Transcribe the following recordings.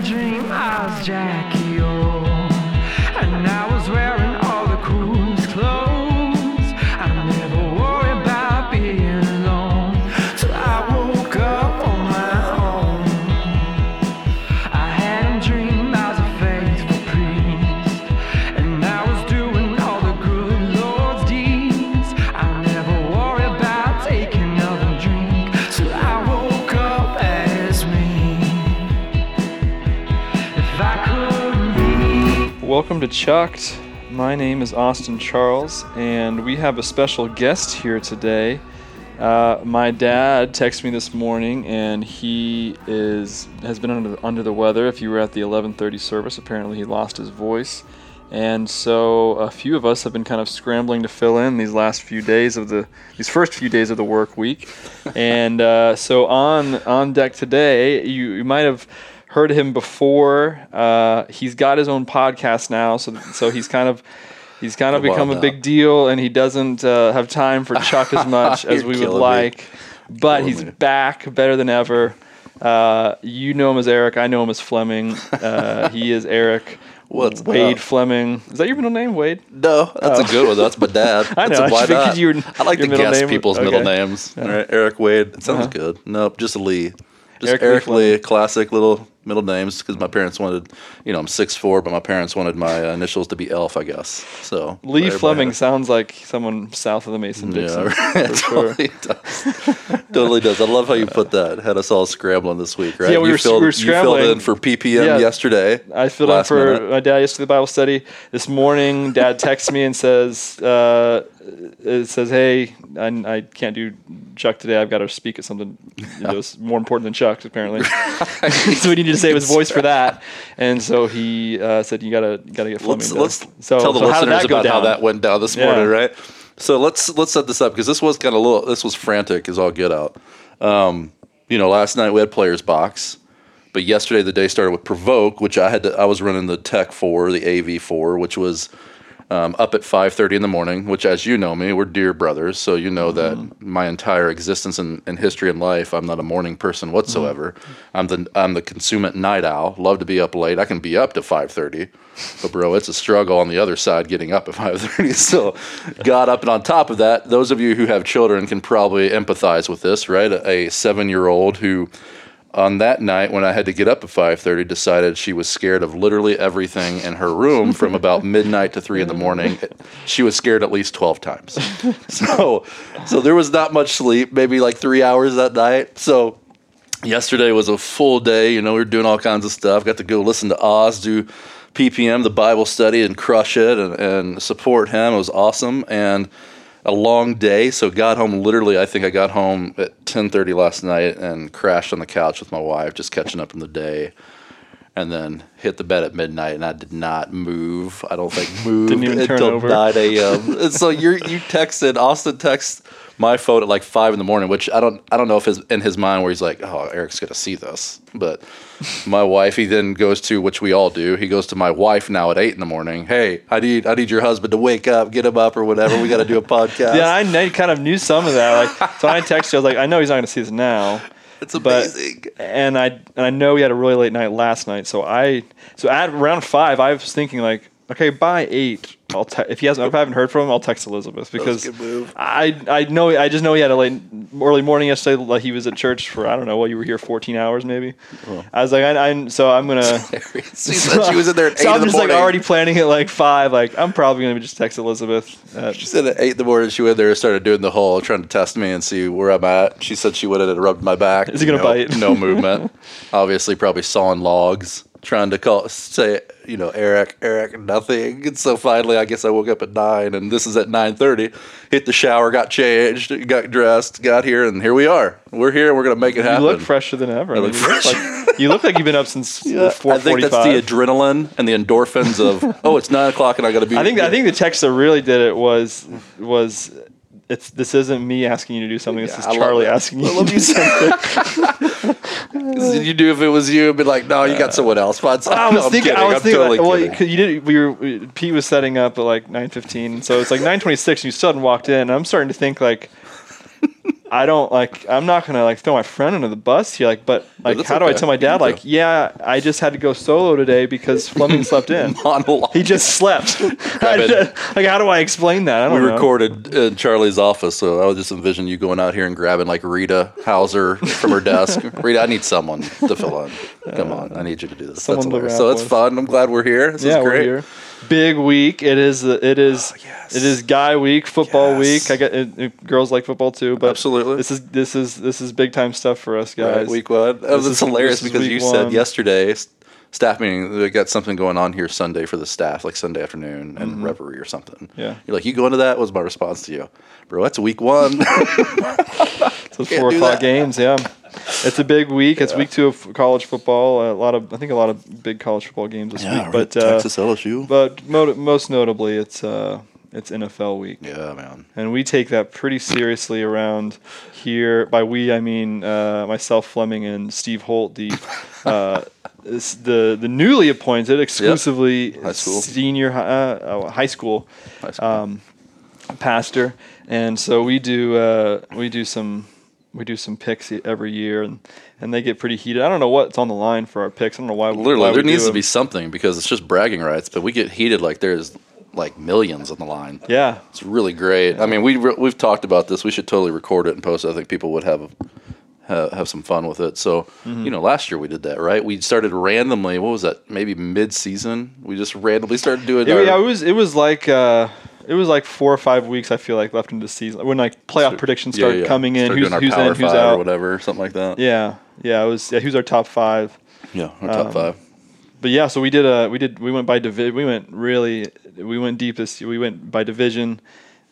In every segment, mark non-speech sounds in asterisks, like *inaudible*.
dream I was Jackie Welcome to Chucked. My name is Austin Charles, and we have a special guest here today. Uh, my dad texted me this morning, and he is has been under the, under the weather. If you were at the 11:30 service, apparently he lost his voice, and so a few of us have been kind of scrambling to fill in these last few days of the these first few days of the work week, *laughs* and uh, so on on deck today, you, you might have heard him before. Uh, he's got his own podcast now, so so he's kind of he's kind of Good become a big deal, and he doesn't uh, have time for Chuck as *laughs* much as we would killing me. like. But Killing he's me. back, better than ever. Uh, you know him as Eric. I know him as Fleming. Uh, he *laughs* is Eric. What's Wade up? Fleming? Is that your middle name, Wade? No, that's a good one. That's my dad. *laughs* I That's know, a- I why just not? you I like your to guess name- people's middle okay. names. All right, Eric Wade. It sounds Uh-huh. good. Nope, just Lee. Just Eric Eric, Lee Lee, classic little middle names because my parents wanted, you know, I'm six four, but my parents wanted my uh, initials to be Elf, I guess. So Lee Fleming sounds like someone south of the Mason. Dixon. Yeah, *laughs* sure. totally does. totally does. I love how you put that. Had us all scrambling this week, right? Yeah, we you were- filled, we were You scrambling. filled in for PPM Yeah. yesterday. I filled in for minute. my dad yesterday Bible study. This morning, dad texts me and says, uh, it says, hey, I, I can't do Chuck today. I've got to speak at something you know, more important than Chuck, apparently. *laughs* *laughs* so we needed to save his voice for *laughs* that. And so he uh, said, you got to gotta get Fleming let's, let's so, tell the so listeners about how that went down this Yeah. morning, right? So let's let's set this up because this was kind of a little this was frantic as all get out. Um, you know, last night we had players box, but yesterday the day started with provoke, which I had to, I was running the tech for the AV for, which was um, up at five thirty in the morning. Which, as you know me, we're dear brothers, so you know that my entire existence and, and history in life, I'm not a morning person whatsoever. I'm the I'm the consummate night owl. Love to be up late. I can be up to five thirty, but bro, it's a struggle on the other side getting up at five thirty. *laughs* So, got up, and on top of that, those of you who have children can probably empathize with this, right? A, a seven year old who on that night when I had to get up at 5:30 decided she was scared of literally everything in her room from about *laughs* midnight to 3 in the morning. She was scared at least 12 times. *laughs* So so there was not much sleep, maybe like 3 hours that night. So yesterday was a full day, you know, we were doing all kinds of stuff. Got to go listen to Oz do PPM, the Bible study and crush it and, and support him. It was awesome and a long day. So got home literally. I think I got home at ten thirty last night and crashed on the couch with my wife, just catching up from the day. And then hit the bed at midnight, and I did not move. I don't think moved *laughs* Didn't even turn until over. nine a.m. *laughs* so you you texted Austin text my phone at like five in the morning, which I don't I don't know if his in his mind where he's like, oh Eric's gonna see this, but *laughs* my wife he then goes to which we all do. He goes to my wife now at eight in the morning. Hey, I need I need your husband to wake up, get him up or whatever. We got to do a *laughs* podcast. Yeah, I, kind of knew some of that. Like, so when I texted you, I was like, I know he's not going to see this now. it's but- amazing. and I and I know we had a really late night last night. So I so at around five, I was thinking like, okay, by eight, I'll te- if he hasn't if I haven't heard from him, I'll text Elizabeth because a good move. I I know I just know he had a late early morning yesterday. Like he was at church for I don't know what you were here fourteen hours maybe. Oh. I was like I, I so I'm gonna. *laughs* she said she was in there at *laughs* eight so in I'm the just morning. like already planning at like five. Like I'm probably gonna just text Elizabeth. At, She said at eight in the morning she went there and started doing the whole trying to test me and see where I'm at. She said she went in and rubbed my back. Is he gonna no, bite? No movement. *laughs* Obviously, probably sawing logs, trying to call say you know Eric, Eric, nothing. And so finally, I guess I woke up at nine, and this is at nine thirty. Hit the shower, got changed, got dressed, got here, and here we are. We're here, and we're gonna make it you happen. You look fresher than ever. I mean, you, look like, you look like you've been up since *laughs* Yeah, four I think that's the adrenaline and the endorphins of oh, it's nine o'clock and I got to be. *laughs* I think I think the text that really did it was was it's this isn't me asking you to do something. This Yeah, is Charlie asking you to do something. you do if it was you, Be like, no, you got someone else. Some- I was no, I'm thinking. I was I'm thinking. totally like, well, kidding. you did. We were. Pete was setting up at like nine fifteen, so it's like nine twenty six, and you still hadn't walked in. And I'm starting to think like. I don't like. I'm not gonna like throw my friend under the bus here. Like, but like, how do I tell my dad? Like, yeah, I just had to go solo today because *laughs* Fleming slept in. Monologue. He just slept. *laughs* *laughs* Just- like, how do I explain that? I we don't know. recorded in Charlie's office, so I would just envision you going out here and grabbing like Rita Hauser from her desk. Rita, I need someone to fill in. Come uh, on, I need you to do this. That's someone to hilarious. So it's fun. I'm glad we're here. This yeah, is we're great. Big week. It is. It is. Oh, yes. It is guy week, football Yes. week. I get it, it- girls like football too, but Absolutely. This is this is this is big time stuff for us guys. Right, week one. Oh, This that's is- hilarious this because week you said yesterday, staff meeting, they got something going on here Sunday for the staff, like Sunday afternoon and Mm-hmm. reverie or something. Yeah. You're like, you go into that? Was my response to you, bro? That's week one. *laughs* *laughs* So four o'clock games. Yeah, it's a big week. It's week two of college football. A lot of I think a lot of big college football games this week. But uh, Texas LSU. but mo- most notably, it's uh, it's NFL week. yeah, man. and we take that pretty seriously around here. By we, I mean uh, myself, Fleming, and Steve Holt, the *laughs* uh, the the newly appointed exclusively High school. senior uh, uh, high school High school. um, pastor, and so we do uh, we do some we do some picks every year, and and they get pretty heated. I don't know what's on the line for our picks. I don't know why. why Literally, we there do needs to be something because it's just bragging rights, but we get heated like there's like millions on the line. yeah. It's really great. I mean, we re- we've talked about this. We should totally record it and post it. I think people would have have, have some fun with it. So, Mm-hmm. you know, last year we did that, right? We started randomly. What was that? Maybe mid-season. We just randomly started doing. Yeah, our- yeah, it was it was like uh, it was like four or five weeks. I feel like left into the season when like playoff predictions yeah, started yeah. coming in. Started who's who's in, who's Five or out. whatever, something like that. Yeah, yeah, it was. Yeah, who's our top five? Yeah, our top Um, five. But yeah, so we did. Uh, we did. We went by divi- We went really. We went deep this. We went by division,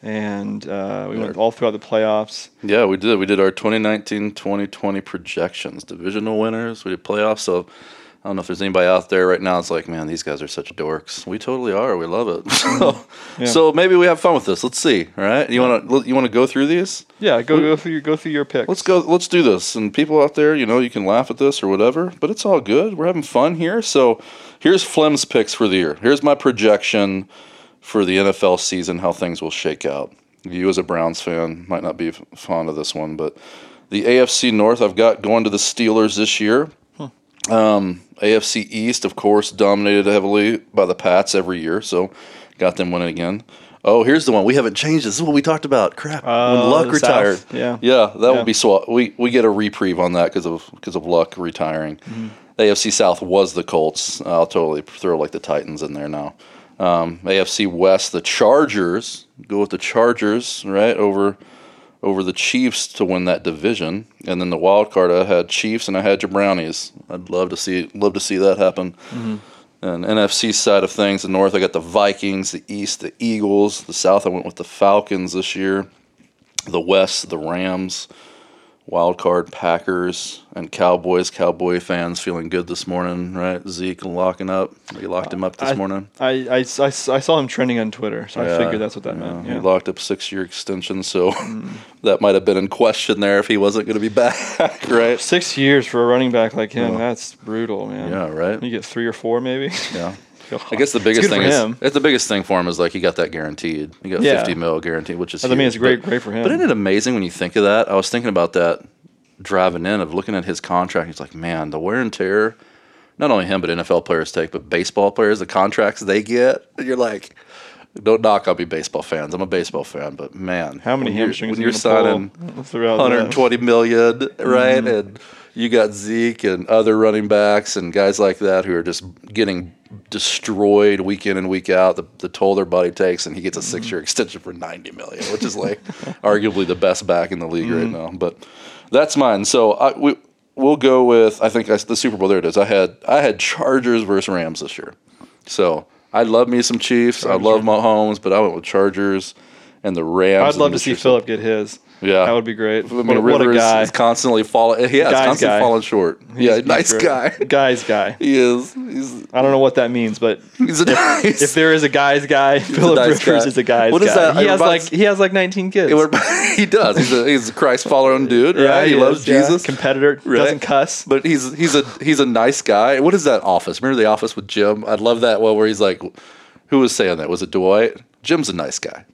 and uh, we went all throughout the playoffs. Yeah, we did. We did our 2019-2020 projections, divisional winners. We did playoffs. So I don't know if there's anybody out there right now. It's like, man, these guys are such dorks. We totally are. We love it. *laughs* so, mm-hmm. Yeah. so maybe we have fun with this. Let's see. All right, you want to you want to go through these? Yeah, go go through your go through your picks. Let's go. Let's do this. And people out there, you know, you can laugh at this or whatever, but it's all good. We're having fun here. So here's Flem's picks for the year. Here's my projection for the NFL season, how things will shake out. You, as a Browns fan, might not be fond of this one, but the AFC North, I've got going to the Steelers this year. Um, AFC East, of course, dominated heavily by the Pats every year, so got them winning again. Oh, here's the one we haven't changed. This is what we talked about. Crap, Uh, when Luck retired. South, yeah. yeah, that Yeah. would be swap. We we get a reprieve on that because of because of Luck retiring. Mm-hmm. AFC South was the Colts. I'll totally throw like the Titans in there now. Um, AFC West, the Chargers go with the Chargers right over over the Chiefs to win that division, and then the wild card I had Chiefs and I had your Brownies. I'd love to see love to see that happen. Mm-hmm. And NFC side of things, the North I got the Vikings, the East the Eagles, the South I went with the Falcons this year, the West the Rams, wild card Packers and Cowboys. Cowboy fans feeling good this morning, right? Zeke locking up. You locked him up this I, morning. I, I, I, I saw him trending on Twitter, so I figured that's what that yeah, meant. He locked up six year extension, so mm. *laughs* that might have been in question there if he wasn't going to be back, *laughs* right? Six years for a running back like him, that's brutal, man. Yeah, right. You get three or four, maybe. Yeah. *laughs* I guess the biggest thing for is him. it's the biggest thing for him is like he got that guaranteed. He got Yeah. fifty mil guaranteed, which is I mean, it's great, But- great for him. But isn't it amazing when you think of that? I was thinking about that driving in of looking at his contract. He's like, man, the wear and tear, not only him, but NFL players take, but baseball players, the contracts they get. You're like, don't knock on me, baseball fans. I'm a baseball fan, but man, How many when you're- when you're signing pull throughout that? 120 million, right? Mm-hmm. And you got Zeke and other running backs and guys like that who are just getting destroyed week in and week out. The, the toll their body takes, and he gets a Mm-hmm. six year extension for 90 million, which is like *laughs* arguably the best back in the league right Mm-hmm. now. But that's mine. So I, we, we'll go with I think I, the Super Bowl. There it is. I had I had Chargers versus Rams this year. So I love me some Chiefs. I love Mahomes, but I went with Chargers and the Rams. I'd love to see Philip get his. Yeah. That would be great. I mean, what, a- what a guy. is constantly falling. Yeah, Guy's constantly guy. falling short. yeah, nice great. guy. *laughs* Guy's guy. *laughs* He is. He's I don't know what that means, but *laughs* he's a nice. if there is a guy's guy, Philip nice Rivers guy. is a guy's What guy. What is that? He It has reminds- like he has like 19 kids. It he does. He's a he's a Christ following dude, right? he, loves is, yeah. Jesus. Competitor Right. doesn't cuss. But he's he's a he's a nice guy. What is that office? Remember the office with Jim? I'd love that one where he's like, who was saying that? Was it Dwight? Jim's a nice guy.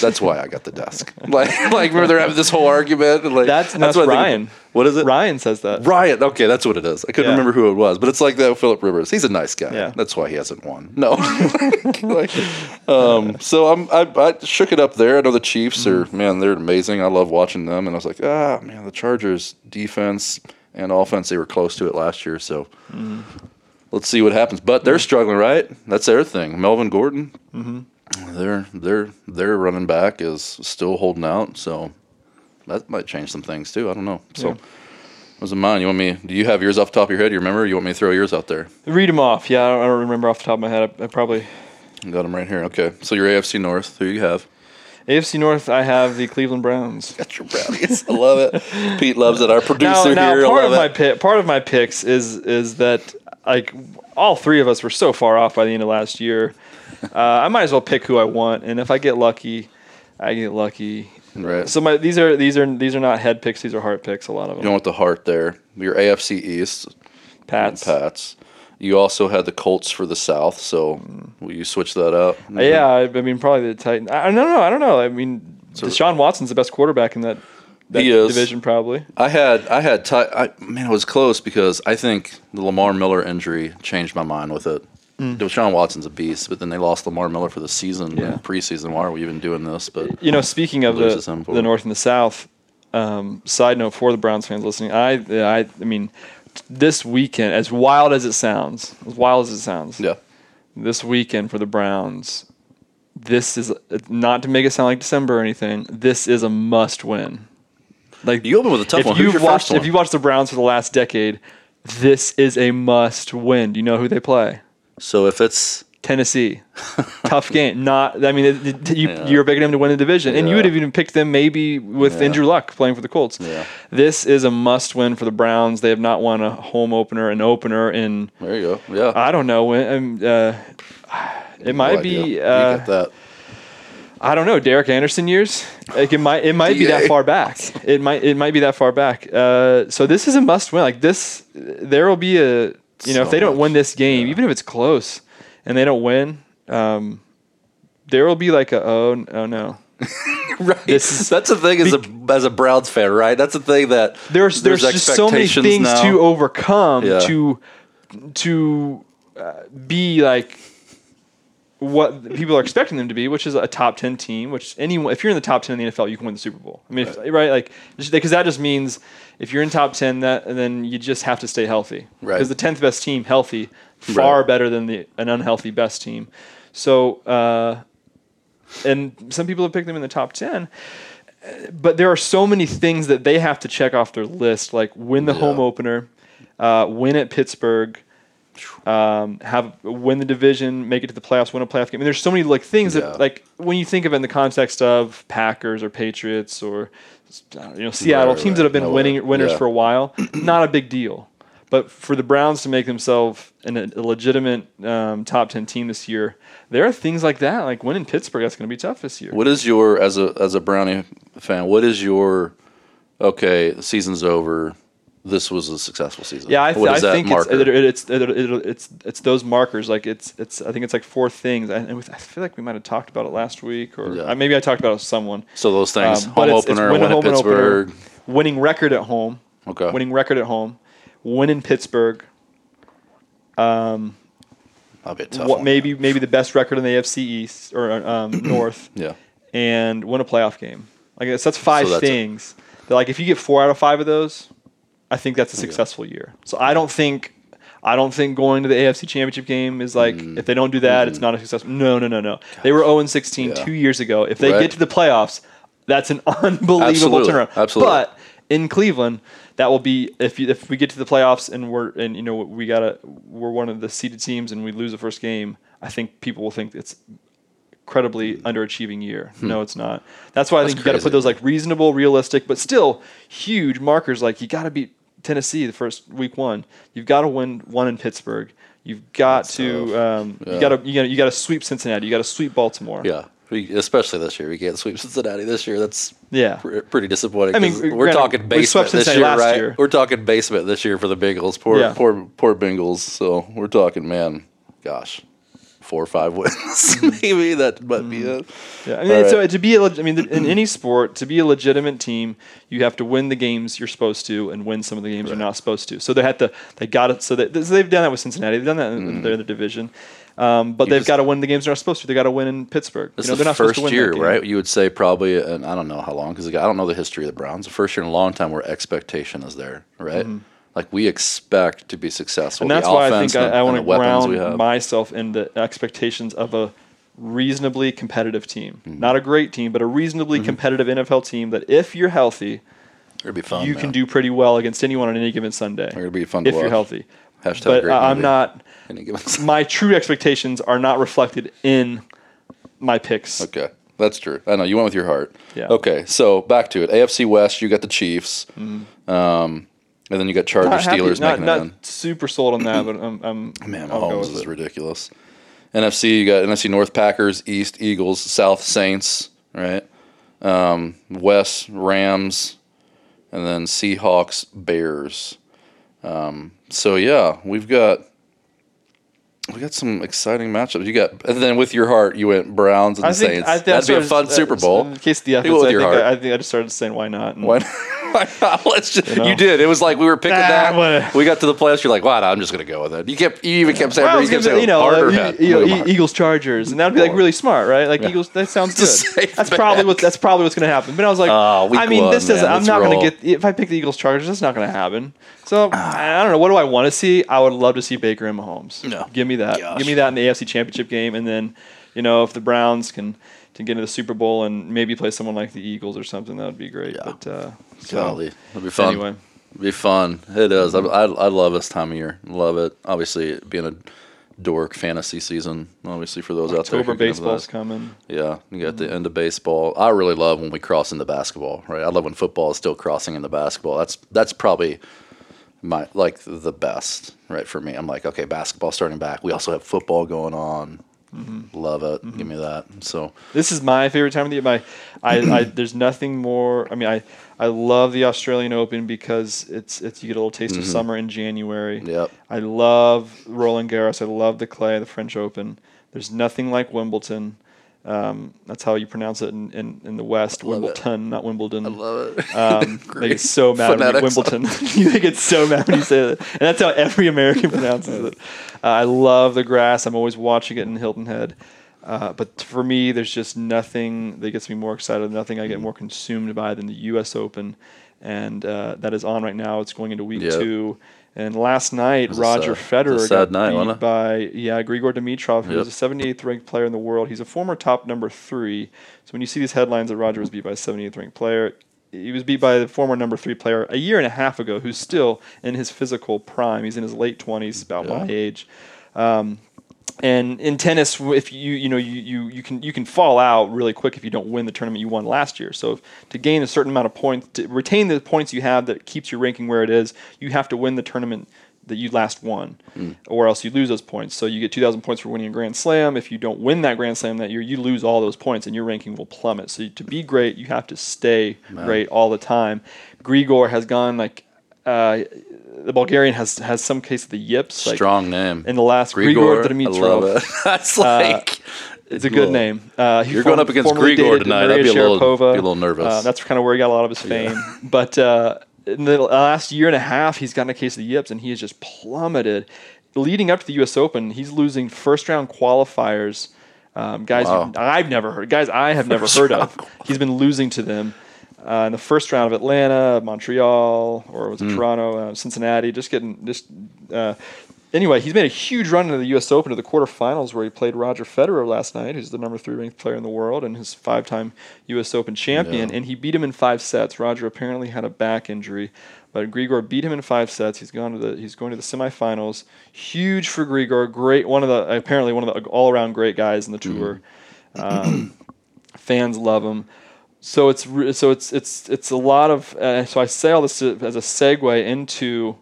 That's why I got the desk. Like, *laughs* like remember they're having this whole argument. And like, That's- that's what I think- Ryan. What is it? Ryan says that. Ryan. Okay, that's what it is. I couldn't Yeah. remember who it was, but it's like that Philip Rivers. He's a nice guy. Yeah. That's why he hasn't won. No. *laughs* Like, um, so I'm, I, I shook it up there. I know the Chiefs are Mm-hmm. man, they're amazing. I love watching them, and I was like, ah, man, the Chargers defense and offense, they were close to it last year. So Mm-hmm. let's see what happens. But they're struggling, right? That's their thing. Melvin Gordon. Mm-hmm. Their their their running back is still holding out. So that might change some things too. I don't know. So. Yeah. Was it mine? You want me? Do you have yours off the top of your head? You remember? You want me to throw yours out there? Read them off. Yeah, I don't, I don't remember off the top of my head. I, I probably Got them right here. Okay. So your AFC North. Who you have? AFC North. I have the Cleveland Browns. *laughs* Got your brownies. I love it. Pete loves it. Our producer now here. I part of my it. pick, part of my picks is is that like all three of us were so far off by the end of last year. Uh, I might as well pick who I want, and if I get lucky, I get lucky. Right. So my these are these are these are not head picks. These are heart picks. A lot of them. you went with the heart there. Your AFC East. Pats. Pats. You also had the Colts for the South. So will you switch that out? Uh, Yeah, I, I mean probably the Titans. I, I don't know. I don't know. I mean, So- Deshaun Watson's the best quarterback in that, that division, probably. I had I had ti I man, it was close because I think the Lamar Miller injury changed my mind with it. Deshaun Watson's a beast, but then they lost Lamar Miller for the season, Mm. Yeah. preseason. Why are we even doing this? But You know, speaking of the, the. North and the South, um, side note for the Browns fans listening, I, I, I mean, this weekend, as wild as it sounds, as wild as it sounds, yeah, this weekend for the Browns, this is not to make it sound like December or anything. This is a must win. Like you open with a tough if one. You've watched, one? if you watched the Browns for the last decade, this is a must win. Do you know who they play? So if it's Tennessee. *laughs* Tough game. Not. I mean, it, it- you, Yeah. you're picking them to win the division, and you would have even picked them maybe with Yeah. Andrew Luck playing for the Colts. Yeah. This is a must-win for the Browns. They have not won a home opener, an opener in there you go, yeah, I don't know when. Um, uh, it might No be. idea. You Uh, that. I don't know. Derek Anderson years. Like it might. It might be that far back. It might. It might be that far back. Uh, so this is a must-win. Like this, there will be a. You know, if So they don't much. win this game, even if it's close, and they don't win, um, there will be like a oh oh no. *laughs* right. this is- That's the thing as a as a Browns fan, right? That's the thing that There's there's, just so many things now. to overcome Yeah. to to uh, be like what people are expecting them to be, which is a top ten team. Which anyone, if you're in the top ten in the NFL, you can win the Super Bowl. I mean, if- right? Like because that just means if you're in top ten, that then you just have to stay healthy. Right. Because the tenth best team healthy far Right. better than the an unhealthy best team. So. Uh, and some people have picked them in the top 10 but there are so many things that they have to check off their list like win the home opener uh, win at pittsburgh um, have win the division make it to the playoffs win a playoff game I mean, there's so many like things Yeah. that like when you think of it in the context of packers or patriots or you know seattle Right, teams right. that have been No winning winners Yeah. for a while *clears throat* not a big deal but for the Browns to make themselves an, a legitimate um, top ten team this year, there are things like that. Like winning Pittsburgh, that's going to be tough this year. What is your as a as a Brownie fan? What is your okay? The season's over. This was a successful season. Yeah, I, th- I think it's, it, it's it, it, it's it's those markers. Like it's it's I think it's like four things. I, and I feel like we might have talked about it last week, or Yeah. uh, maybe I talked about it with someone. so those things: Um, home it's- it's opener, win win at home opener. Pittsburgh. Winning record at home. Okay. Winning record at home. win in Pittsburgh. Um, That'll be tough what one. maybe maybe the best record in the AFC East or um, *clears throat* North. Yeah. and win a playoff game. Like that's, that's five So that's a- things. That like if you get four out of five of those, I think that's a successful year. So I don't think I don't think going to the AFC Championship game is like Mm. if they don't do that, it's mm-hmm. not a success. No, no, no, no. They were 0 and 16 Yeah. two years ago. If they Right. get to the playoffs, that's an *laughs* unbelievable Absolutely. turnaround. Absolutely. But in Cleveland, that will be if you, if we get to the playoffs and we're and you know we gotta we're one of the seeded teams and we lose the first game. I think people will think it's incredibly mm-hmm. underachieving year. Hmm. No, it's not. That's why I think you got to put those like reasonable, realistic, but still huge markers. Like you got to beat Tennessee the first week one. You've got to win one in Pittsburgh. You've got to um, Yeah. you got to you got you got to sweep Cincinnati. You got to sweep Baltimore. Yeah. We, especially this year, we can't sweep Cincinnati this year. That's Yeah. pr- pretty disappointing. I mean, we're talking we basement this year, right? year. We're talking basement this year for the Bengals. Poor, Yeah. poor, poor Bengals. So we're talking, man. Gosh, four or five wins. *laughs* Maybe that might be it. Yeah, I mean, All so to be a, I mean, in any sport, to be a legitimate team, you have to win the games you're supposed to and win some of the games you're not supposed to. So they had to, they got it. So, they, so they've done that with Cincinnati. They've done that in Mm-hmm. their other division. Um, but they've got to win the games they're not supposed to. They got to win in Pittsburgh. This you know, is they're the not supposed first to win year, right? You would say probably, and I don't know how long because I don't know the history of the Browns. The first year in a long time where expectation is there, right? Like we expect to be successful. Mm-hmm. And that's why I think I, and- I and want to ground myself in the expectations of a reasonably competitive team. Mm-hmm. Not a great team, but a reasonably competitive NFL team that if you're healthy, It'd be fun. you man. can do pretty well against anyone on any given Sunday. It'll be fun to if you're healthy. Hashtag but great I- I'm not. Any given- *laughs* My true expectations are not reflected in my picks. Okay, that's true. I know you went with your heart. Yeah. Okay, so back to it. AFC West, you got the Chiefs, um, and then you got Chargers, Not, Steelers not, making not it in. super sold on that, but I'm, I'm *clears throat* Man, I'll Mahomes is it. ridiculous. NFC, you got NFC North Packers, East Eagles, South Saints, right? Um, West Rams, and then Seahawks, Bears. Um, so yeah, we've got we got some exciting matchups. You got and then with your heart, you went Browns and I think Saints. I, think That'd be a fun Super Bowl. In case the with I your think heart. I, I think I just started saying why not. and- Why, why not? Let's just, you, know? did. It was like we were picking Ah, that. We got to the playoffs. You're like, wow, I'm just gonna go with it. You kept, you even kept saying, Well, you kept saying, you know, uh, you know, heart. Eagles Chargers, and that'd be like really smart, right? Like Eagles, that *laughs* sounds good. That's probably what that's probably what's going to happen. But I was like, week I mean, one, this doesn't. man. I'm not going to get if I pick the Eagles Chargers. That's not going to happen. So I I don't know. What do I want to see? I would love to see Baker and Mahomes. No. give me that. Gosh. Give me that in the AFC Championship game, and then you know if the Browns can to get into the Super Bowl and maybe play someone like the Eagles or something, that would be great. Yeah. But uh, so, Golly, it'll be fun. Anyway. It'll be fun. It is. I, I, I love this time of year. Love it. Obviously, being a dork fantasy season. Obviously, for those out there, October who can have baseball's coming. Yeah, you got the end of baseball. I really love when we cross into basketball. Right, I love when football is still crossing into basketball. That's that's probably my like the best. Right for me, I'm like, okay, basketball starting back. We also have football going on. Mm-hmm. Love it. Give me that. So This is my favorite time of the year. My, I, I, *clears throat* there's nothing more. I mean, I, I love the Australian Open because it's, it's you get a little taste of summer in January. Mm-hmm. Yep. I love Roland Garros. I love the clay, the French Open. There's nothing like Wimbledon. Um, that's how you pronounce it in, in, in the West. it. Wimbledon, not Wimbledon. I love it. Um, *laughs* they get so mad when you, phonetics. Wimbledon. *laughs* they get so mad when you say that, and that's how every American pronounces it. *laughs* Uh, I love the grass. I'm always watching it in Hilton Head. Uh, but for me, there's just nothing that gets me more excited. Nothing I get Mm. more consumed by than the U.S. Open, and uh, that is on right now. It's going into week Yep. two. And last night, Roger sad- Federer got night, beat by yeah Grigor Dimitrov, who Yep. is a 78th ranked player in the world. He's a former top number three. So when you see these headlines that Roger was beat by a 78th ranked player, he was beat by the former number three player a year and a half ago, who's still in his physical prime. He's in his late 20s, about Yeah. my age. Um, and in tennis, if you you know you, you you can you can fall out really quick if you don't win the tournament you won last year. So if, to gain a certain amount of points, to retain the points you have that keeps your ranking where it is, you have to win the tournament that you last won, or else you lose those points. So you get 2,000 points for winning a Grand Slam. If you don't win that Grand Slam that year, you lose all those points, and your ranking will plummet. So to be great, you have to stay great all the time. Grigor has gone like. Uh, the Bulgarian has has some case of the yips. like, Strong name. in the last Grigor, Grigor, Dimitrov. I it. *laughs* That's like It's a good Little- name. Uh, You're going up against Grigor tonight. I'd be a little- be a little nervous. Uh, that's kind of where he got a lot of his fame. But uh, in the last year and a half, he's gotten a case of the yips, and he has just plummeted. Leading up to the U.S. Open, he's losing first round qualifiers. Um, guys, Wow. I've never heard. Guys, I have never heard of. He's been losing to them. Uh, in the first round of Atlanta, Montreal, or was it Hmm. Toronto, uh, Cincinnati, just getting just. Uh, anyway, he's made a huge run into the U.S. Open to the quarterfinals, where he played Roger Federer last night, who's the number three ranked player in the world and his five-time U.S. Open champion, Yeah. and he beat him in five sets. Roger apparently had a back injury, but Grigor beat him in five sets. He's gone to the he's going to the semifinals. Huge for Grigor, great one of the apparently one of the all-around great guys in the tour. Um, *clears throat* fans love him. So it's re- so it's it's it's a lot of uh, so I say all this to- as a segue into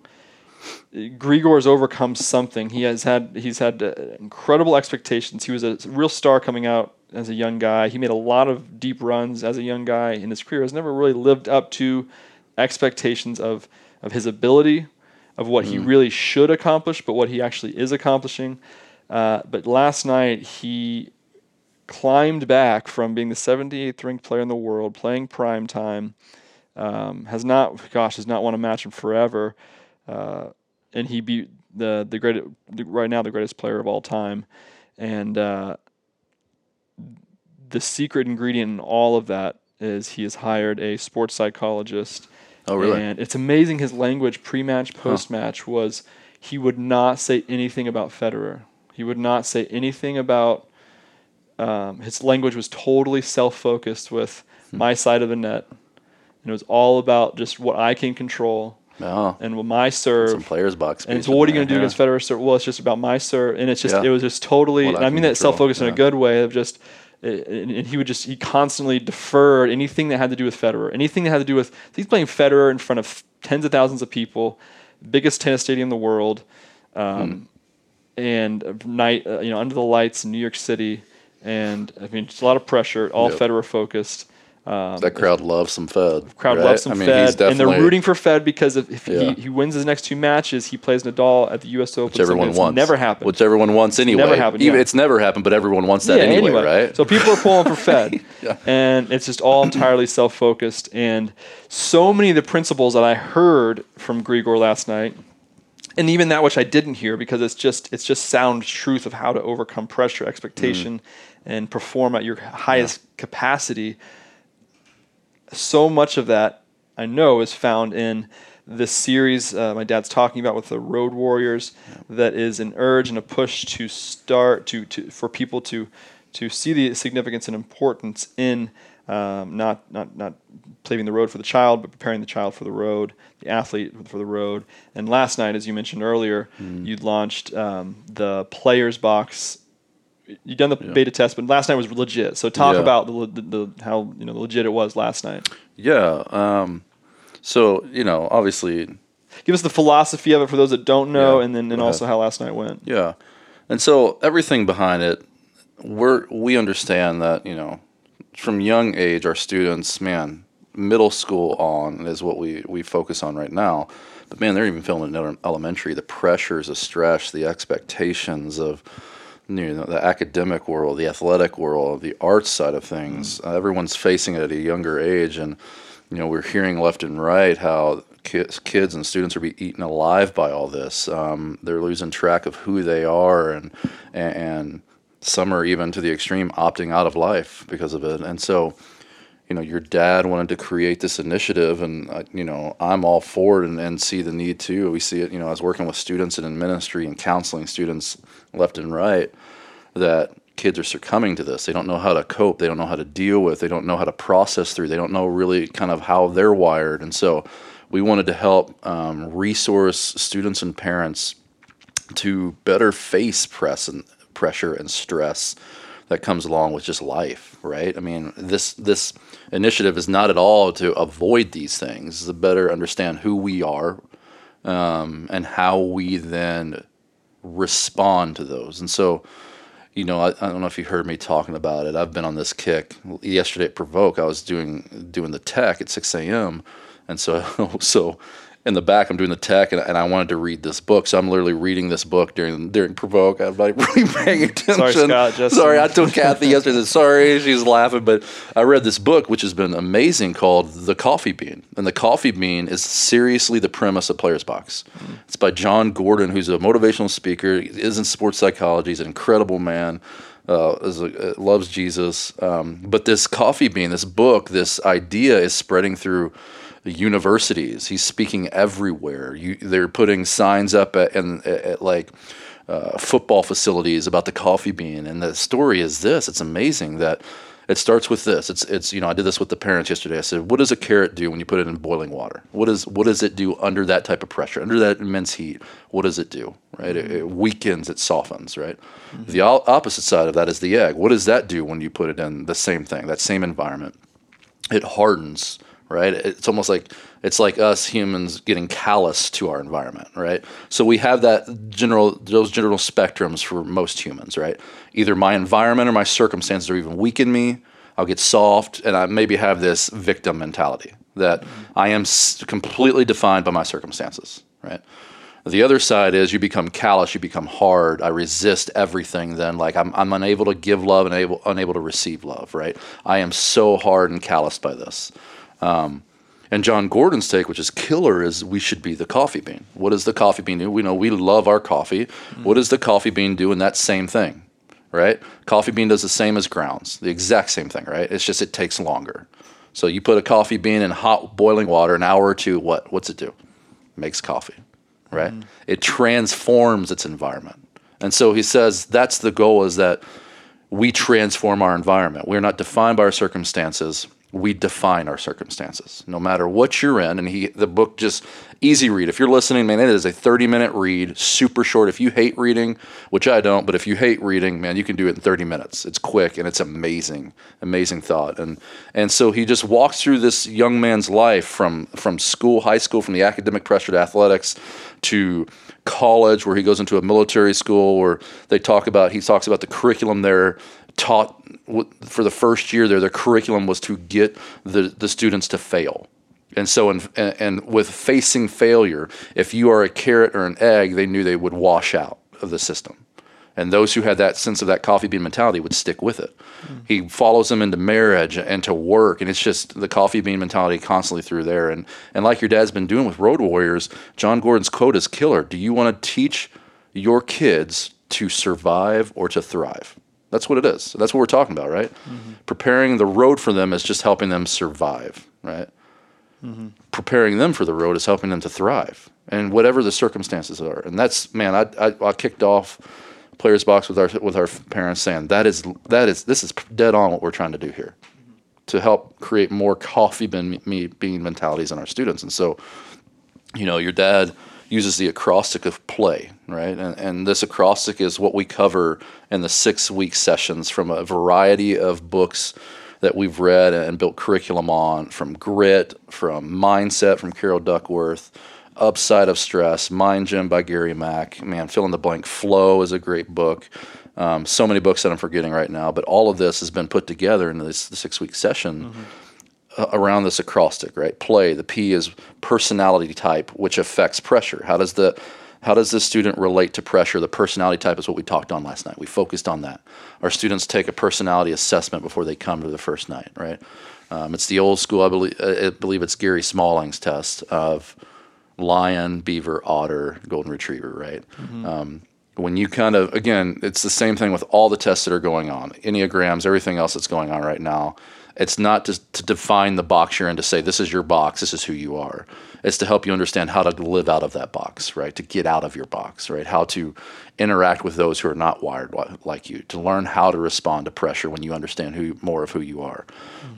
Grigor's overcome something. He has had he's had uh, incredible expectations. He was a real star coming out as a young guy. He made a lot of deep runs as a young guy in his career. Has never really lived up to expectations of of his ability, of what he really should accomplish, but what he actually is accomplishing. Uh, but last night he climbed back from being the 78th ranked player in the world, playing prime time. Um, has not, gosh, has not won a match in forever, uh, and he beat the the great the, right now the greatest player of all time, and uh, the secret ingredient in all of that is he has hired a sports psychologist. Oh, really? And it's amazing his language pre-match, post-match was he would not say anything about Federer. He would not say anything about. Um, his language was totally self-focused with Hmm. my side of the net, and it was all about just what I can control Oh, and what my serve. some players box. And speech what are you going to do against Federer? serve? Well, it's just about my serve, and it's just Yeah. it was just totally. I and I mean that self-focused in a good way of just. And and he would just he constantly deferred anything that had to do with Federer, anything that had to do with he's playing Federer in front of tens of thousands of people, biggest tennis stadium in the world, um, and night uh, you know under the lights in New York City, and I mean it's a lot of pressure, all Yep. Federer focused. Um, That crowd loves some Fed. crowd right? loves him I mean, Fed, and they're rooting for Fed because if, if Yeah. he, he wins his next two matches, he plays Nadal at the U.S. Open. which everyone wants. Never happened. Which everyone wants anyway. never happened, Even yeah. it's never happened, but everyone wants that yeah, anyway, right? So people are pulling for Fed, *laughs* Yeah. and it's just all entirely self-focused. And so many of the principles that I heard from Grigor last night, and even that which I didn't hear because it's just it's just sound truth of how to overcome pressure, expectation, Mm. And perform at your highest capacity. So much of that I know is found in this series uh, my dad's talking about with the Road Warriors. That is an urge and a push to start to, to for people to to see the significance and importance in um, not not not paving the road for the child, but preparing the child for the road, the athlete for the road. And last night, as you mentioned earlier, you'd launched um, the players box. You'd done the beta test, but last night was legit. So talk Yeah. about the, the, the how you know legit it was last night. yeah. Um, so you know, obviously, Give us the philosophy of it for those that don't know, Yeah, and then and also how last night went. Yeah. And so everything behind it, we're we understand that, you know, from young age our students, man, middle school on is what we, we focus on right now. But man, they're even feeling it in elementary, the pressures, the stress, the expectations of you know, the academic world, the athletic world, the arts side of things. Uh, everyone's facing it at a younger age, and you know we're hearing left and right how kids, kids and students are being eaten alive by all this. Um, they're losing track of who they are, and, and and some are even to the extreme opting out of life because of it. And so, you know, your dad wanted to create this initiative, and uh, you know, I'm all for it and, and see the need too. We see it. You know, I was working with students and in ministry and counseling students left and right that kids are succumbing to this. They don't know how to cope. They don't know how to deal with. They don't know how to process through. They don't know really kind of how they're wired. And so, we wanted to help um, resource students and parents to better face press and pressure and stress that comes along with just life, right? I mean, this this initiative is not at all to avoid these things. It's to better understand who we are um, and how we then respond to those. And so, you know, I, I don't know if you heard me talking about it. I've been on this kick. Yesterday at Provoke, I was doing doing the tech at 6 a.m. And so, *laughs* so in the back, I'm doing the tech, and, and I wanted to read this book. So I'm literally reading this book during during Provoke. I'm like *laughs* really paying attention. Sorry, Scott, just- Sorry, I told Kathy yesterday. Said, Sorry, she's laughing, but I read this book, which has been amazing, called The Coffee Bean. And The Coffee Bean is seriously the premise of Players Box. It's by Jon Gordon, who's a motivational speaker. He is in sports psychology. He's an incredible man. Uh, is a, uh, loves Jesus. Um, but this coffee bean, this book, this idea is spreading through the universities. He's speaking everywhere. You, they're putting signs up at, and at, at like uh, football facilities about the coffee bean. And the story is this: it's amazing that it starts with this. It's it's you know I did this with the parents yesterday. I said, what does a carrot do when you put it in boiling water? What is what does it do under that type of pressure, under that immense heat? What does it do? Right? It, it weakens. It softens. Right. The o- opposite side of that is the egg. What does that do when you put it in the same thing, that same environment? it hardens right it's almost like it's like us humans getting callous to our environment right so we have that general those general spectrums for most humans right either my environment or my circumstances are even weaken me i'll get soft and i maybe have this victim mentality that i am completely defined by my circumstances right The other side is you become callous, you become hard. I resist everything. Then, like I'm, I'm unable to give love and able, unable to receive love. Right? I am so hard and calloused by this. Um, and Jon Gordon's take, which is killer, is we should be the coffee bean. What does the coffee bean do? We know we love our coffee. What does the coffee bean do in that same thing? Right? Coffee bean does the same as grounds, the exact same thing, right? It's just it takes longer. So you put a coffee bean in hot boiling water, an hour or two, what? What's it do? makes coffee, right? It transforms its environment. And so he says that's the goal is that we transform our environment. We're not defined by our circumstances. We define our circumstances. No matter what you're in, and he the book just easy read. If you're listening, man, it is a 30 minute read, super short. If you hate reading, which I don't, but if you hate reading, man, you can do it in 30 minutes. It's quick and it's amazing, amazing thought. And and so he just walks through this young man's life from from school, high school, from the academic pressure to athletics to college where he goes into a military school where they talk about he talks about the curriculum there taught for the first year there their curriculum was to get the, the students to fail and so in, and, and with facing failure if you are a carrot or an egg they knew they would wash out of the system and those who had that sense of that coffee bean mentality would stick with it. Mm. He follows them into marriage and to work, and it's just the coffee bean mentality constantly through there. And and like your dad's been doing with Road Warriors, Jon Gordon's quote is killer. Do you want to teach your kids to survive or to thrive? That's what it is. That's what we're talking about, right? Mm-hmm. Preparing the road for them is just helping them survive, right? Mm-hmm. preparing them for the road is helping them to thrive and whatever the circumstances are and that's man i, I, I kicked off players box with our with our parents saying that is that is this is dead on what we're trying to do here to help create more coffee bean, me- bean mentalities in our students and so you know your dad uses the acrostic of play right? And, and this acrostic is what we cover in the six week sessions from a variety of books that we've read and built curriculum on from grit from mindset from carol duckworth upside of stress mind gym by gary mack. Man fill in the blank. Flow is a great book. Um, so many books that i'm forgetting right now but all of this has been put together in this six week session uh, around this acrostic, right? Play. The P is personality type, which affects pressure. How does the how does the student relate to pressure? The personality type is what we talked on last night. We focused on that. Our students take a personality assessment before they come to the first night, right? Um, it's the old school. I believe uh, I believe it's Gary Smalley's test of lion, beaver, otter, golden retriever, right? Um, when you kind of again, it's the same thing with all the tests that are going on, enneagrams, everything else that's going on right now. It's not just to define the box you're in to say this is your box, this is who you are. It's to help you understand how to live out of that box, right? To get out of your box, right? How to interact with those who are not wired like you. To learn how to respond to pressure when you understand who more of who you are.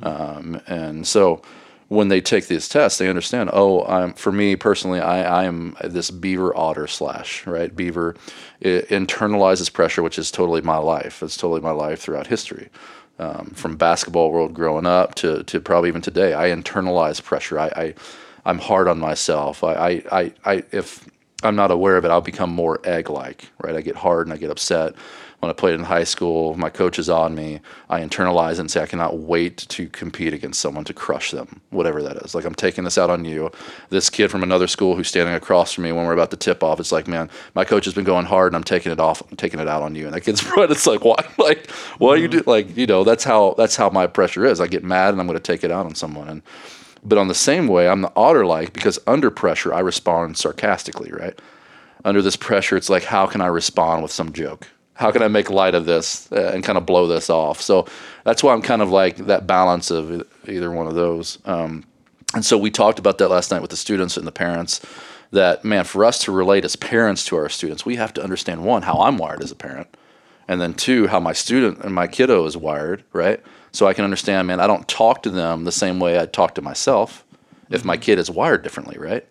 Um, and so when they take these tests, they understand. Oh, I'm for me personally, I, I am this beaver otter slash right. Beaver it internalizes pressure, which is totally my life. It's totally my life throughout history, um, from basketball world growing up to to probably even today. I internalize pressure. I, I I'm hard on myself. I, I, I, I if I'm not aware of it, I'll become more egg-like. Right. I get hard and I get upset. When I played in high school, my coach is on me. I internalize and say, I cannot wait to compete against someone to crush them, whatever that is. Like, I'm taking this out on you. This kid from another school who's standing across from me when we're about to tip off, it's like, man, my coach has been going hard and I'm taking it off, I'm taking it out on you. And that kid's *laughs* right. It's like, why? Like, why you do? Mm-hmm. Like, you know, that's how that's how my pressure is. I get mad and I'm going to take it out on someone. And but on the same way, I'm the otter like because under pressure, I respond sarcastically, right? Under this pressure, it's like, how can I respond with some joke? How can I make light of this uh, and kind of blow this off? So that's why I'm kind of like that balance of either one of those. Um, and so we talked about that last night with the students and the parents. That man, for us to relate as parents to our students, we have to understand one how I'm wired as a parent, and then two how my student and my kiddo is wired, right? So I can understand, man, I don't talk to them the same way I talk to myself if my kid is wired differently, right?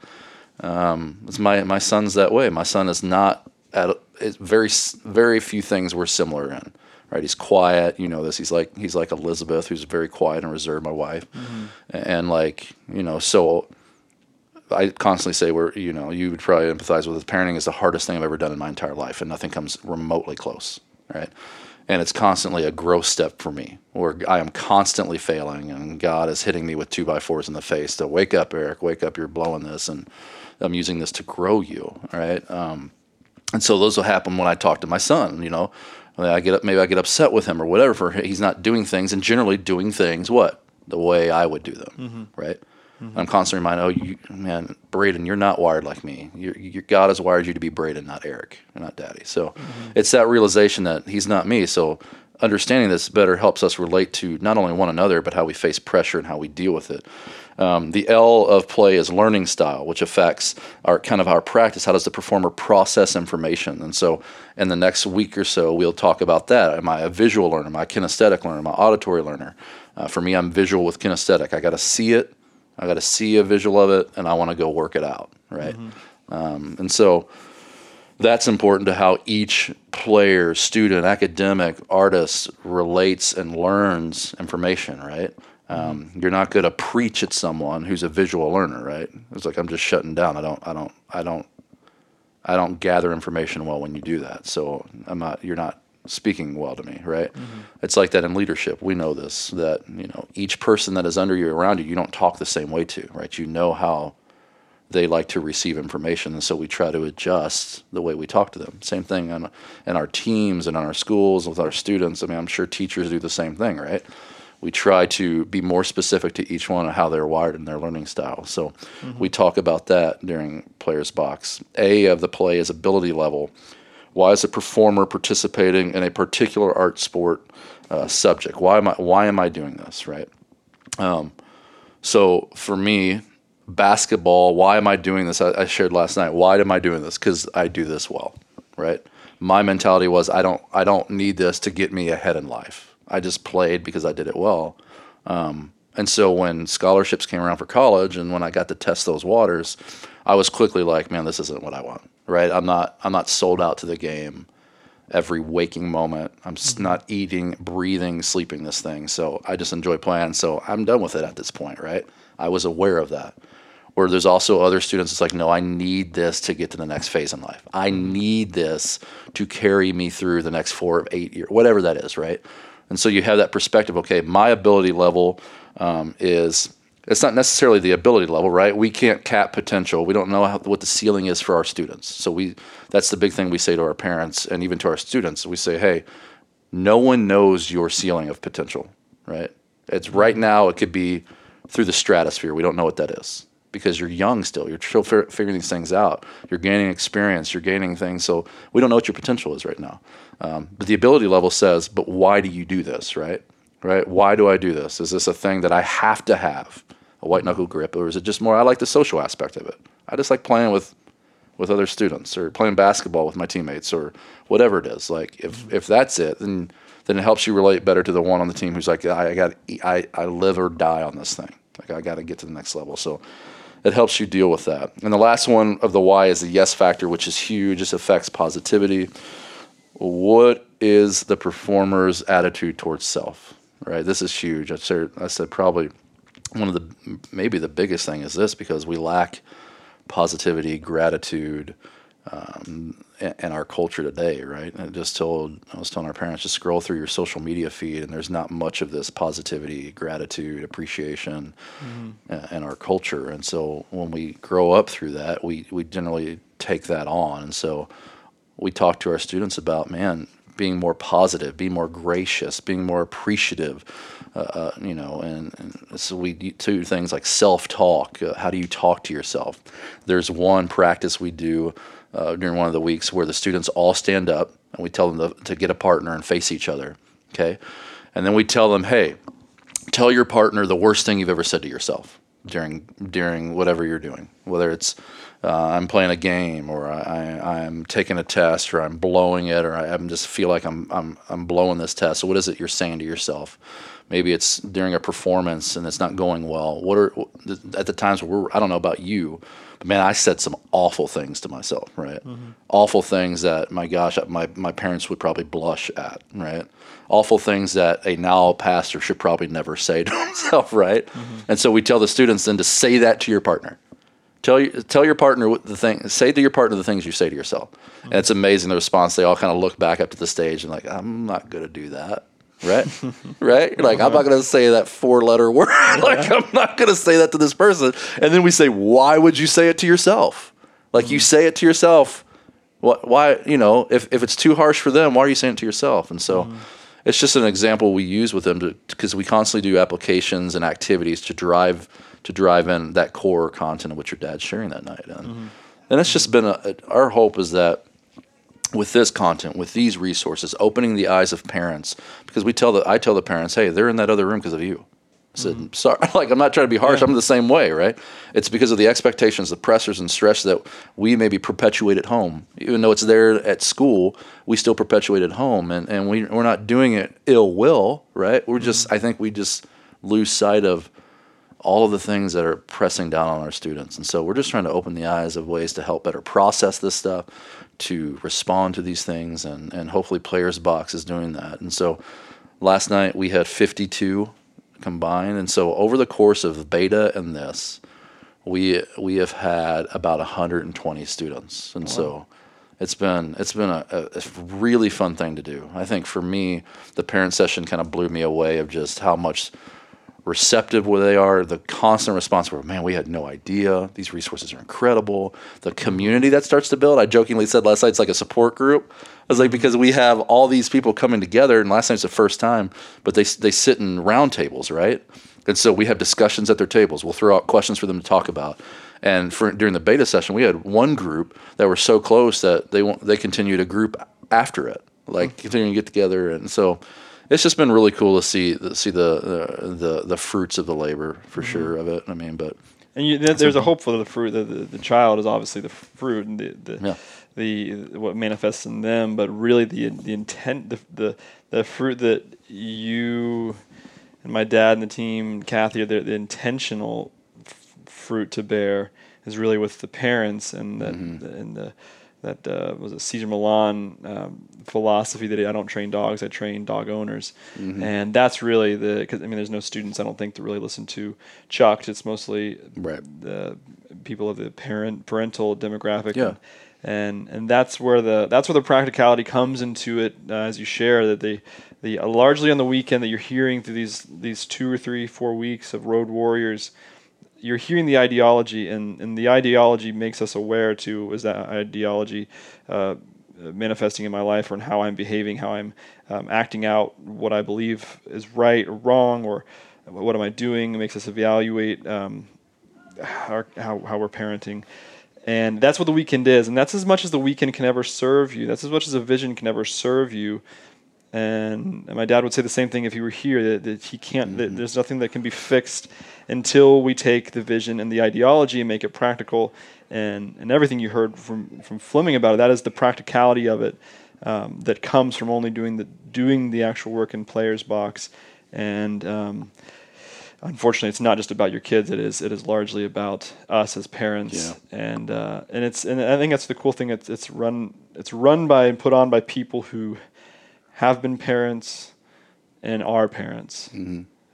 Um, it's my my son's that way. My son is not at it's very very few things we're similar in. Right, he's quiet. You know this. He's like he's like Elizabeth, who's very quiet and reserved. My wife, and like you know, so I constantly say we're you know you would probably empathize with this. Parenting is the hardest thing I've ever done in my entire life, and nothing comes remotely close. right? And it's constantly a growth step for me, where I am constantly failing, and God is hitting me with two by fours in the face to wake up, Eric, wake up, you're blowing this, and I'm using this to grow you, right? Um, and so those will happen when I talk to my son, you know. I get up, maybe I get upset with him or whatever for he's not doing things and generally doing things what the way I would do them, mm-hmm. right? Mm-hmm. I'm constantly reminded, oh, you, man, Braden, you're not wired like me. You're, you God has wired you to be Braden, not Eric, not Daddy. So mm-hmm. it's that realization that he's not me. So understanding this better helps us relate to not only one another, but how we face pressure and how we deal with it. Um, the L of play is learning style, which affects our kind of our practice. How does the performer process information? And so, in the next week or so, we'll talk about that. Am I a visual learner? Am I a kinesthetic learner? Am I auditory learner? Uh, for me, I'm visual with kinesthetic. I got to see it. I got to see a visual of it, and I want to go work it out, right? Um, and so, that's important to how each player, student, academic, artist relates and learns information, right? Um, you're not going to preach at someone who's a visual learner, right? It's like I'm just shutting down. I don't, I don't, I don't, I don't gather information well when you do that. So I'm not, you're not speaking well to me, right? It's like that in leadership. We know this that you know each person that is under you, around you, you don't talk the same way to, right? You know how they like to receive information, and so we try to adjust the way we talk to them. Same thing in, in our teams and in our schools with our students. I mean, I'm sure teachers do the same thing, right? We try to be more specific to each one of how they're wired in their learning style. So we talk about that during Players Box. A of the play is ability level. Why is a performer participating in a particular art sport uh, subject? Why am I why am I doing this? Right. Um, so for me, basketball. Why am I doing this? I, I shared last night. Why am I doing this? Because I do this well. Right. My mentality was I don't I don't need this to get me ahead in life. I just played because I did it well. Um, and so when scholarships came around for college, and when I got to test those waters, I was quickly like, man, this isn't what I want. Right? I'm not I'm not sold out to the game every waking moment. I'm s not eating, breathing, sleeping this thing. So I just enjoy playing. So I'm done with it at this point, right? I was aware of that. Or there's also other students. It's like, no, I need this to get to the next phase in life. I need this to carry me through the next four, eight years, whatever that is, right? And so you have that perspective. Okay, my ability level um, is it's not necessarily the ability level, right? We can't cap potential. We don't know how, what the ceiling is for our students. So we that's the big thing we say to our parents and even to our students. We say, hey, no one knows your ceiling of potential, right? It's right now. It could be through the stratosphere. We don't know what that is because you're young still. You're still fi- figuring these things out. You're gaining experience. You're gaining things. So we don't know what your potential is right now. Um, but the ability level says, but why do you do this, right? Right? Why do I do this? Is this a thing that I have to have, a white knuckle grip, or is it just more? I like the social aspect of it. I just like playing with with other students or playing basketball with my teammates or whatever it is. Like if if that's it, then then it helps you relate better to the one on the team who's like, I, I got I, I live or die on this thing. Like I got to get to the next level. So it helps you deal with that. And the last one of the why is the yes factor, which is huge. This affects positivity. What is the performer's attitude towards self? Right. This is huge. I said I said probably one of the maybe the biggest thing is this because we lack positivity, gratitude, um, in, in our culture today, right? And I just told I was telling our parents just scroll through your social media feed, and there's not much of this positivity, gratitude, appreciation uh, in our culture. And so when we grow up through that, we we generally take that on, and so we talk to our students about man being more positive, being more gracious, being more appreciative, uh, uh, you know, and, and so we do things like self-talk. Uh, how do you talk to yourself? There's one practice we do uh, during one of the weeks where the students all stand up and we tell them to, to get a partner and face each other. Okay, and then we tell them, hey, tell your partner the worst thing you've ever said to yourself during during whatever you're doing, whether it's uh, I'm playing a game or I, I'm taking a test or I'm blowing it or I, I'm just feel like I'm, I'm I'm blowing this test. So what is it you're saying to yourself? Maybe it's during a performance and it's not going well. What are at the times where we're, I don't know about you, but man, I said some awful things to myself, right? Mm-hmm. Awful things that my gosh, my my parents would probably blush at, right? Awful things that a now pastor should probably never say *laughs* to himself, right? Mm-hmm. And so we tell the students then to say that to your partner Tell you, tell your partner what the thing. Say to your partner the things you say to yourself, and it's mm-hmm. amazing the response. They all kind of look back up to the stage and like, I'm not gonna do that, right? *laughs* right? Like, I'm not gonna say that four letter word. *laughs* like, I'm not gonna say that to this person. And then we say, why would you say it to yourself? Like, you mm-hmm. say it to yourself. What? Why? You know, if if it's too harsh for them, why are you saying it to yourself? And so. Mm-hmm. It's just an example we use with them because we constantly do applications and activities to drive to drive in that core content of what your dad's sharing that night. Mm-hmm. And, and it's just been a, our hope is that with this content, with these resources, opening the eyes of parents, because we tell the I tell the parents, hey, they're in that other room because of you. I said, mm-hmm. sorry, *laughs* like I'm not trying to be harsh. I'm the same way, right? It's because of the expectations, the pressures and stress that we maybe perpetuate at home. Even though it's there at school, we still perpetuate at home, and and we we're not doing it ill will, right? We're just mm-hmm. I think we just lose sight of all of the things that are pressing down on our students. And so we're just trying to open the eyes of ways to help better process this stuff, to respond to these things, and, and hopefully Players Box is doing that. And so last night we had 52 combined. And so over the course of beta and this, we we have had about 120 students. And so it's been it's been a, a, a really fun thing to do. I think for me, the parent session kind of blew me away of just how much receptive where they are, the constant response where, man, we had no idea. These resources are incredible. The community that starts to build. I jokingly said last night it's like a support group. I was like, because we have all these people coming together, and last night's the first time, but they, they sit in round tables, right? And so we have discussions at their tables. We'll throw out questions for them to talk about. And for, during the beta session, we had one group that were so close that they they continue to group after it, like hmm. continuing to get together. And so it's just been really cool to see see the the the, the fruits of the labor for mm-hmm. sure of it. I mean, but And you, there's a hope for the fruit. The, the, the child is obviously the fruit and the the, Yeah. the what manifests in them, but really the the intent, the the, the fruit that you and my dad and the team, Kathy, the, the intentional f- fruit to bear is really with the parents and that mm-hmm. and the that uh, was a Cesar Millan um, philosophy that I don't train dogs, I train dog owners, and that's really the because I mean there's no students I don't think to really listen to Chuck. It's mostly Right. the people of the parent parental demographic. Yeah. And, and and that's where the that's where the practicality comes into it uh, as you share that the the uh, largely on the weekend that you're hearing through these these two or three four weeks of road warriors you're hearing the ideology, and, and the ideology makes us aware to is that ideology uh, manifesting in my life, or in how I'm behaving, how I'm um, acting out what I believe is right or wrong, or what am I doing? It makes us evaluate um, how, how, how we're parenting. And that's what the weekend is. And that's as much as the weekend can ever serve you. That's as much as a vision can ever serve you. And, and my dad would say the same thing if he were here that, that he can't, that there's nothing that can be fixed until we take the vision and the ideology and make it practical. And, and everything you heard from, from Fleming about it, that is the practicality of it um, that comes from only doing the, doing the actual work in Player's Box. And um, unfortunately, it's not just about your kids. It is it is largely about us as parents. Yeah. And uh, and it's and I think that's the cool thing. It's it's run it's run by and put on by people who have been parents and are parents.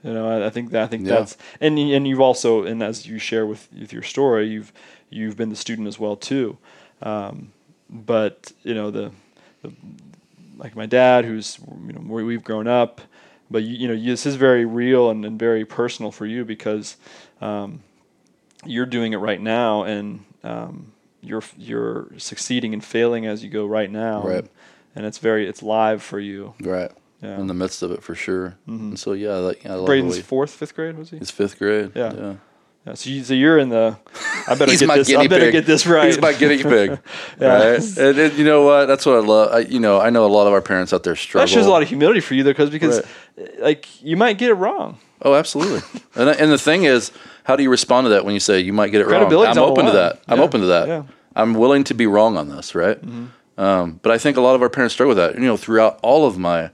You know, I, I think that I think Yeah. that's and and you've also and as you share with with your story, you've you've been the student as well too. Um, but you know the, the like my dad, who's you know we've grown up, but you, you know this is very real and, and very personal for you because um, you're doing it right now and um, you're you're succeeding and failing as you go right now. Right. And, it's very it's live for you. right Yeah. in the midst of it for sure. Mm-hmm. And so yeah, like, I Braden's fourth, fifth grade was he? He's fifth grade. Yeah. yeah. Yeah, so, you, so you're in the. I better *laughs* get this. I better pig. get this right. He's my guinea *laughs* pig. Yeah. Right. And, and you know what? That's what I love. I, you know, I know a lot of our parents out there struggle. that shows a lot of humility for you, though, because because Right. like you might get it wrong. Oh, absolutely. *laughs* and and the thing is, how do you respond to that when you say you might get it wrong? I'm open to that. I'm open to that. Yeah. I'm willing to be wrong on this, right? Mm-hmm. Um, but I think a lot of our parents struggle with that. You know, throughout all of my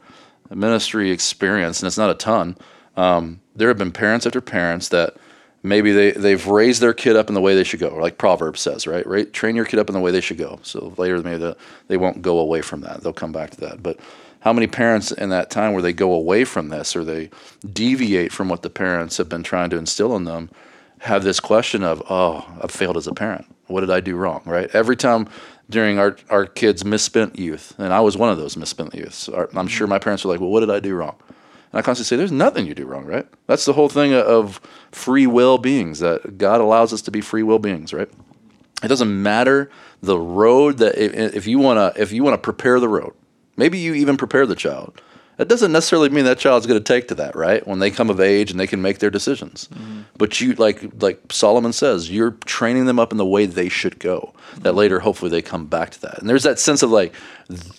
ministry experience, and it's not a ton, um, there have been parents after parents that maybe they, they've raised their kid up in the way they should go, like Proverbs says, right? right? Train your kid up in the way they should go. So later, maybe the, they won't go away from that. They'll come back to that. But how many parents in that time where they go away from this or they deviate from what the parents have been trying to instill in them have this question of, oh, I've failed as a parent. What did I do wrong? Right? Every time during our, our kids' misspent youth, and I was one of those misspent youths, I'm mm-hmm. sure my parents were like, well, what did I do wrong? And I constantly say, there's nothing you do wrong, right? That's the whole thing of free will beings, that God allows us to be free will beings, right? It doesn't matter the road that if, if you want to if you want to prepare the road, maybe you even prepare the child. That doesn't necessarily mean that child's going to take to that, right? When they come of age and they can make their decisions. Mm-hmm. But you like like Solomon says, you're training them up in the way they should go. That mm-hmm. later hopefully they come back to that. And there's that sense of like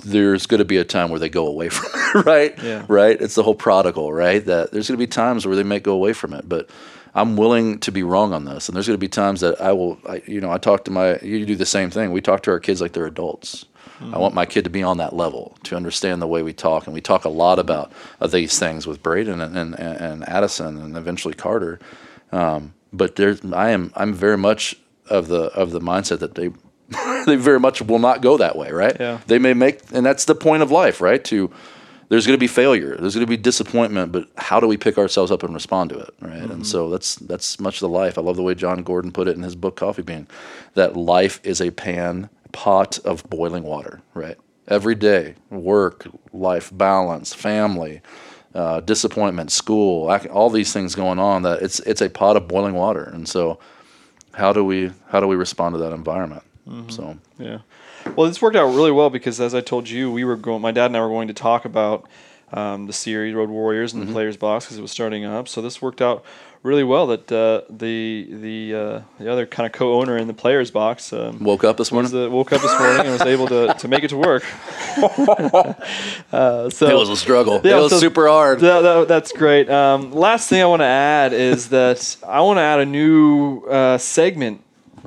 there's going to be a time where they go away *laughs* from it, right? Yeah. Right? It's the whole prodigal, right? That there's going to be times where they may go away from it, but I'm willing to be wrong on this. And there's going to be times that I will, I, you know, I talk to my, you do the same thing. We talk to our kids like they're adults. I want my kid to be on that level to understand the way we talk. And we talk a lot about uh, these things with Braden and, and, and Addison and eventually Carter. Um, but there's, I am, I'm very much of the, of the mindset that they, *laughs* they very much will not go that way, right? Yeah. They may make, and that's the point of life, right? To, there's going to be failure there's going to be disappointment but how do we pick ourselves up and respond to it right and so that's that's much of the life i love the way Jon Gordon put it in his book coffee bean that life is a pan pot of boiling water right every day work life balance family uh, disappointment school, all these things going on that it's it's a pot of boiling water and so how do we how do we respond to that environment so Yeah. Well, this worked out really well because, as I told you, we were going. My dad and I were going to talk about um, the series Road Warriors and the Players Box because it was starting up. So this worked out really well. That uh, the the uh, the other kind of co-owner in the Players Box um, woke up this morning the, woke up this morning and was able to, to make it to work. *laughs* uh, so it was a struggle Yeah, it was so- super hard that, that- that's great. Um, last thing I want to add is that I want to add a new uh, segment,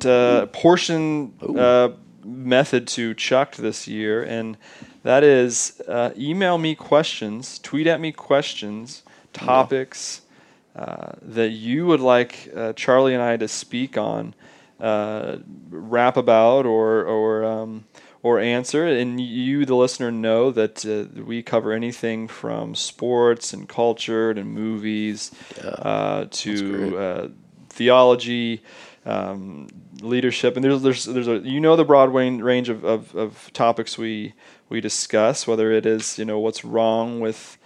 uh, portion uh, method to Chuck this year, and that is uh, email me questions, tweet at me questions, topics uh, that you would like uh, Charlie and I to speak on, uh, rap about, or or um, or answer. And you, the listener, know that uh, we cover anything from sports and culture and movies uh, to uh, theology. Um, leadership and there's there's there's a you know the broad range of, of, of topics we we discuss whether it is you know what's wrong with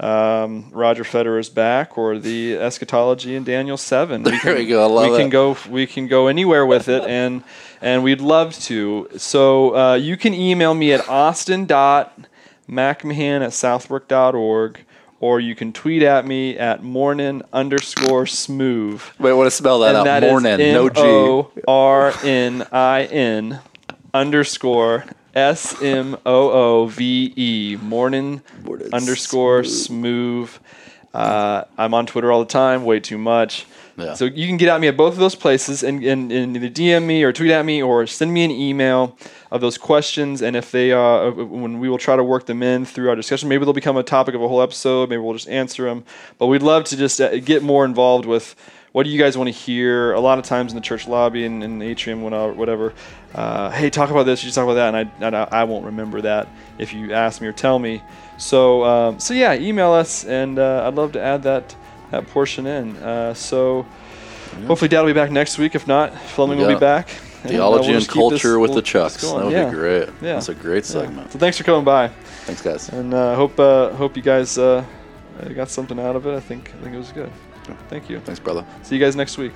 um, Roger Federer's back or the eschatology in Daniel seven. We *laughs* There we go. I we can go we can go anywhere with it and and we'd love to. So uh, you can email me at austin.mcmahan at southbrook.org or you can tweet at me at morning underscore smooth. Wait, I want to spell that And out. that is Morning, no G. M-O-R-N-I-N underscore S M O O V E. Morning Morning underscore smooth. Uh, I'm on Twitter all the time, way too much. Yeah. So you can get at me at both of those places and, and, and either DM me or tweet at me or send me an email of those questions. And if they, uh, when we will try to work them in through our discussion, maybe they'll become a topic of a whole episode. Maybe we'll just answer them. But we'd love to just uh, get more involved with what do you guys want to hear? A lot of times in the church lobby and in the atrium, whatever, uh, hey, talk about this, you talk about that, and I, I, I won't remember that if you ask me or tell me. So, um, so yeah, email us, and uh, I'd love to add that that portion in. Uh, so, hopefully, Dad will be back next week. If not, Fleming will be back. And, uh, Theology we'll and keep this- culture with we'll the Chucks. That would yeah. be great. Yeah. That's a great Yeah. segment. So thanks for coming by, Thanks, guys. and uh, hope uh, hope you guys uh, got something out of it. I think I think it was good. Thank you. Thanks, brother. See you guys next week.